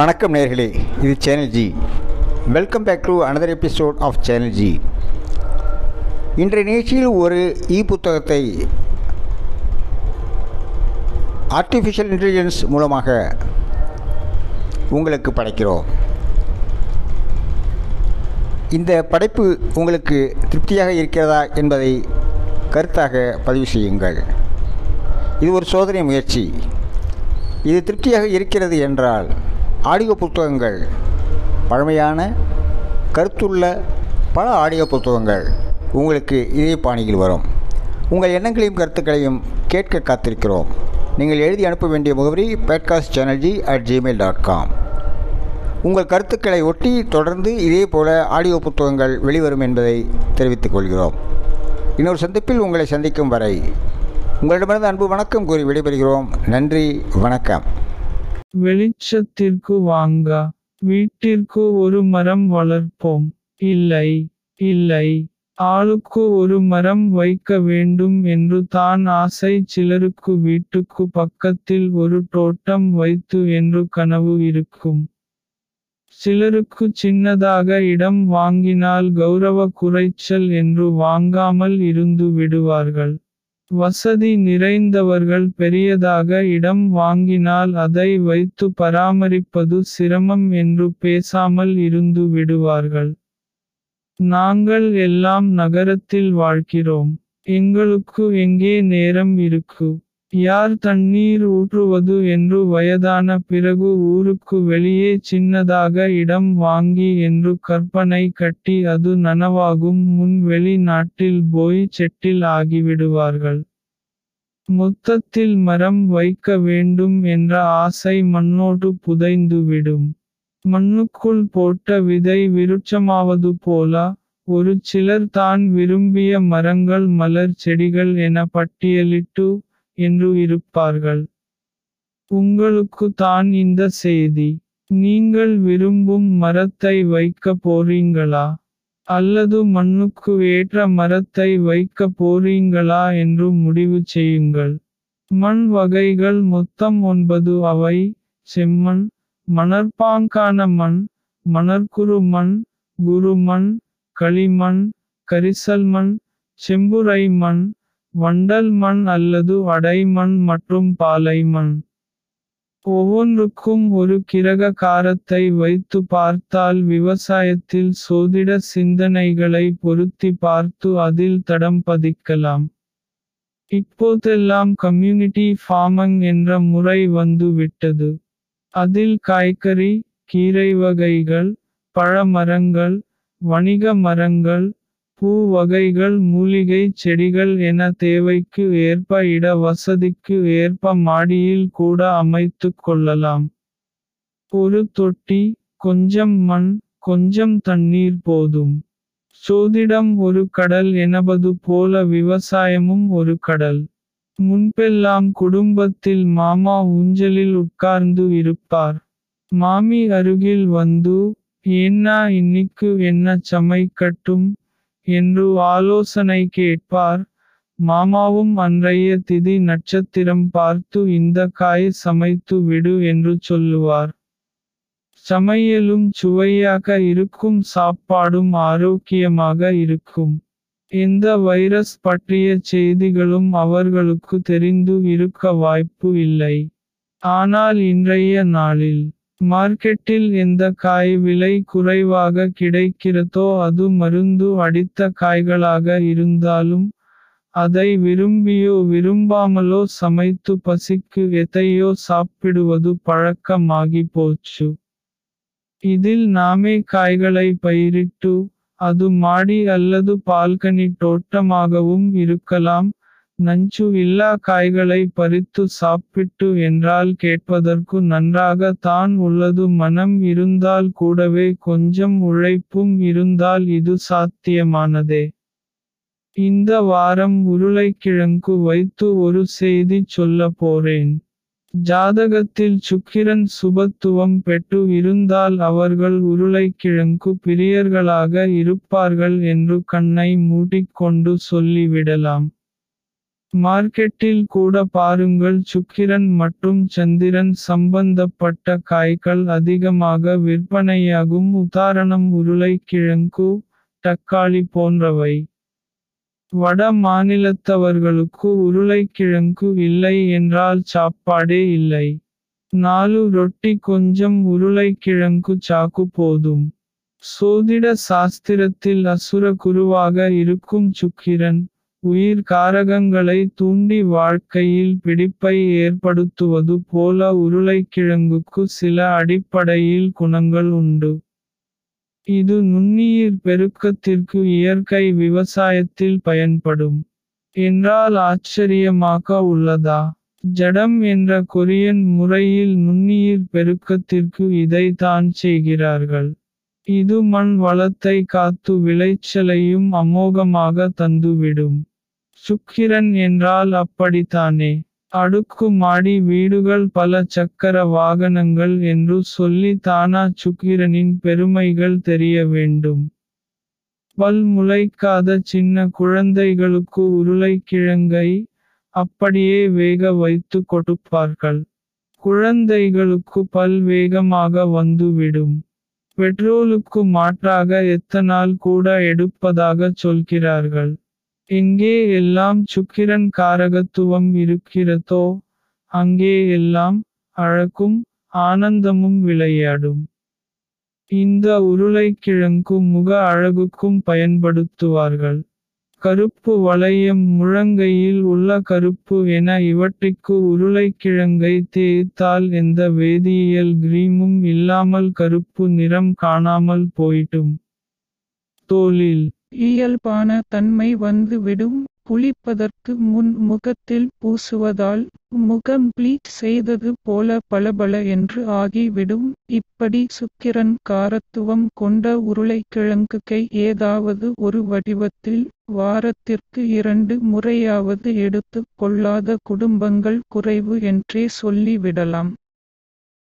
வணக்கம் நேர்களே இது channel G welcome back to another episode of channel G இன்றைய நிகழ்ச்சியில் ஒரு இ புத்தகத்தை ஆர்டிஃபிஷியல் இன்டெலிஜென்ஸ் மூலமாக உங்களுக்கு படைக்கிறோம். இந்த படைப்பு உங்களுக்கு திருப்தியாக இருக்கிறதா என்பதை கருத்தாக பதிவு செய்யுங்கள். இது ஒரு சோதனை முயற்சி. இது திருப்தியாக இருக்கிறது என்றால் ஆடியோ புத்தகங்கள். பழமையான கருத்துள்ள பல ஆடியோ புத்தகங்கள் உங்களுக்கு இதே பாணியில் வரும். உங்கள் எண்ணங்களையும் கருத்துக்களையும் கேட்க காத்திருக்கிறோம். நீங்கள் எழுதி அனுப்ப வேண்டிய முகவரி podcast channel G at Gmail dot com உங்கள் கருத்துக்களை ஒட்டி தொடர்ந்து இதே போல ஆடியோ புத்தகங்கள் வெளிவரும் என்பதை தெரிவித்துக் கொள்கிறோம். இன்னொரு சந்திப்பில் உங்களை சந்திக்கும் வரை உங்களிடமிருந்து அன்பு வணக்கம் கூறி விடைபெறுகிறோம். நன்றி வணக்கம். வெளிச்சத்திற்கு வாங்க. வீட்டிற்கு ஒரு மரம் வளர்ப்போம். இல்லை இல்லை. ஆளுக்கு ஒரு மரம் வைக்க வேண்டும் என்று தான் ஆசை. சிலருக்கு வீட்டுக்கு பக்கத்தில் ஒரு தோட்டம் வைத்து என்று கனவு இருக்கும். சிலருக்கு சின்னதாக இடம் வாங்கினால் கௌரவ குறைச்சல் என்று வாங்காமல் இருந்து விடுவார்கள். வசதி நிறைந்தவர்கள் பெரியதாக இடம் வாங்கினால் அதை வைத்து பராமரிப்பது சிரமம் என்று பேசாமல் இருந்து விடுவார்கள். நாங்கள் எல்லாம் நகரத்தில் வாழ்கிறோம். எங்களுக்கு எங்கே நேரம் இருக்கு? யார் தண்ணீர் ஊற்றுவது என்று வயதான பிறகு ஊருக்கு வெளியே சின்னதாக இடம் வாங்கி என்று கற்பனை கட்டி அது நனவாகும். முன் வெளி நாட்டில் போய் செட்டில் ஆகிவிடுவார்கள். மொத்தத்தில் மரம் வைக்க வேண்டும் என்ற ஆசை மண்ணோடு புதைந்துவிடும் மண்ணுக்குள் போட்ட விதை விருட்சமாவது போல ஒரு சிலர் தான் விரும்பிய மரங்கள் மலர் செடிகள் என பட்டியலிட்டு என்று இருப்பார்கள். உங்களுக்கு தான் இந்த செய்தி. நீங்கள் விரும்பும் மரத்தை வைக்க போறீங்களா? அல்லது மண்ணுக்கு ஏற்ற மரத்தை வைக்க போறீங்களா என்று முடிவு செய்யுங்கள். மண் வகைகள் மொத்தம் ஒன்பது. அவை செம்மண் மணற்பாங்கான மண் மணற்குரு மண் குருமண் களிமண் கரிசல் மண் செம்புரை மண் வண்டல் மண் அல்லது வடைமண் மற்றும் பாலை மண். ஒவ்வொன்றுக்கும் ஒரு கிரக காரத்தை வைத்து பார்த்தால் விவசாயத்தில் சோதிட சிந்தனைகளை பொருத்தி பார்த்து அதில் தடம் பதிக்கலாம். இப்போதெல்லாம் கம்யூனிட்டி ஃபார்மிங் என்ற முறை வந்து விட்டது. அதில் காய்கறி கீரை வகைகள் பழமரங்கள் வணிக மரங்கள் பூ வகைகள் மூலிகை செடிகள் என தேவைக்கு ஏற்ப இட வசதிக்கு ஏற்ப மாடியில் கூட அமைத்துக் கொள்ளலாம். ஒரு தொட்டி கொஞ்சம் மண் கொஞ்சம் தண்ணீர் போதும். சோதிடம் ஒரு கடல் எனபது போல விவசாயமும் ஒரு கடல். முன்பெல்லாம் குடும்பத்தில் மாமா ஊஞ்சலில் உட்கார்ந்து இருப்பார். மாமி அருகில் வந்து என்ன இன்னிக்கு என்ன சமைக்கட்டும் என்று ஆலோசனை கேட்பார். மாமாவும் அன்றைய திதி நட்சத்திரம் பார்த்து இந்த காய் சமைத்து விடு என்று சொல்லுவார். சமையலும் சுவையாக இருக்கும் சாப்பாடும் ஆரோக்கியமாக இருக்கும். எந்த வைரஸ் பற்றிய செய்திகளும் அவர்களுக்கு தெரிந்து இருக்க வாய்ப்பு இல்லை. ஆனால் இன்றைய நாளில் மார்க்கெட்டில் எந்த காய் விலை குறைவாக கிடைக்கிறதோ அது மருந்து அடித்த காய்களாக இருந்தாலும் அதை விரும்பியோ விரும்பாமலோ சமைத்து பசிக்கு எதையோ சாப்பிடுவது பழக்கமாகி போச்சு. இதில் நாமே காய்களை பயிரிட்டு அது மாடி அல்லது பால்கனி தோட்டமாகவும் இருக்கலாம் நஞ்சு இல்லா காய்களை பறித்து சாப்பிட்டு என்றால் கேட்பதற்கு நன்றாக தான் உள்ளது. மனம் இருந்தால் கூடவே கொஞ்சம் உழைப்பும் இருந்தால் இது சாத்தியமானதே. இந்த வாரம் உருளைக்கிழங்கு வைத்து ஒரு செய்தி சொல்ல போறேன். ஜாதகத்தில் சுக்கிரன் சுபத்துவம் பெற்று இருந்தால் அவர்கள் உருளைக்கிழங்கு பிரியர்களாக இருப்பார்கள் என்று கண்ணை மூடிக்கொண்டு சொல்லிவிடலாம். மார்க்கெட்டில் கூட பாருங்கள் சுக்கிரன் மற்றும் சந்திரன் சம்பந்தப்பட்ட காய்கள் அதிகமாக விற்பனையாகும். உதாரணம் உருளைக்கிழங்கு தக்காளி போன்றவை. வட மாநிலத்தவர்களுக்கு உருளைக்கிழங்கு இல்லை என்றால் சாப்பாடே இல்லை. நாலு ரொட்டி கொஞ்சம் உருளைக்கிழங்கு சாக்கு போதும். சோதிட சாஸ்திரத்தில் அசுர குருவாக இருக்கும் சுக்கிரன் உயிர் காரகங்களை தூண்டி வாழ்க்கையில் பிடிப்பை ஏற்படுத்துவது போல உருளைக்கிழங்குக்கு சில அடிப்படையில் குணங்கள் உண்டு. இது நுண்ணுயிர் பெருக்கத்திற்கு இயற்கை விவசாயத்தில் பயன்படும். என்றால் ஆச்சரியமாக உள்ளதா? ஜடம் என்ற கொரியன் முறையில் நுண்ணுயிர் பெருக்கத்திற்கு இதை தான் செய்கிறார்கள். இது மண் வளத்தை காத்து விளைச்சலையும் அமோகமாக தந்துவிடும். சுக்கிரன் என்றால் அப்படித்தானே? அடுக்கு மாடி வீடுகள் பல சக்கர வாகனங்கள் என்று சொல்லி தானா சுக்கிரனின் பெருமைகள் தெரிய வேண்டும். பல் முளைக்காத சின்ன குழந்தைகளுக்கு உருளைக்கிழங்கை அப்படியே வேக வைத்து கொடுப்பார்கள். குழந்தைகளுக்கு பல் வேகமாக வந்துவிடும். பெட்ரோலுக்கு மாற்றாக எத்தனால் கூட எடுப்பதாக சொல்கிறார்கள். எங்கே எல்லாம் சுக்கிரன் காரகத்துவம் இருக்கிறதோ அங்கே எல்லாம் அழகும் ஆனந்தமும் விளையாடும். இந்த உருளைக்கிழங்கு முக அழகுக்கும் பயன்படுத்துவார்கள். கருப்பு வளையம் முழங்கையில் உள்ள கருப்பு என இவற்றிற்கு உருளைக்கிழங்கை தேய்த்தால் எந்த வேதியியல் கிரீமும் இல்லாமல் கருப்பு நிறம் காணாமல் போயிட்டும் தோலில் இயல்பான தன்மை வந்துவிடும். குளிப்பதற்கு முன் முகத்தில் பூசுவதால் முகம் ப்ளீட் செய்தது போல பளபள என்று ஆகிவிடும். இப்படி சுக்கிரன் காரத்துவம் கொண்ட உருளைக்கிழங்குக்கை ஏதாவது ஒரு வடிவத்தில் வாரத்திற்கு இரண்டு முறையாவது எடுத்துக் கொள்ளாத குடும்பங்கள் குறைவு என்றே சொல்லிவிடலாம்.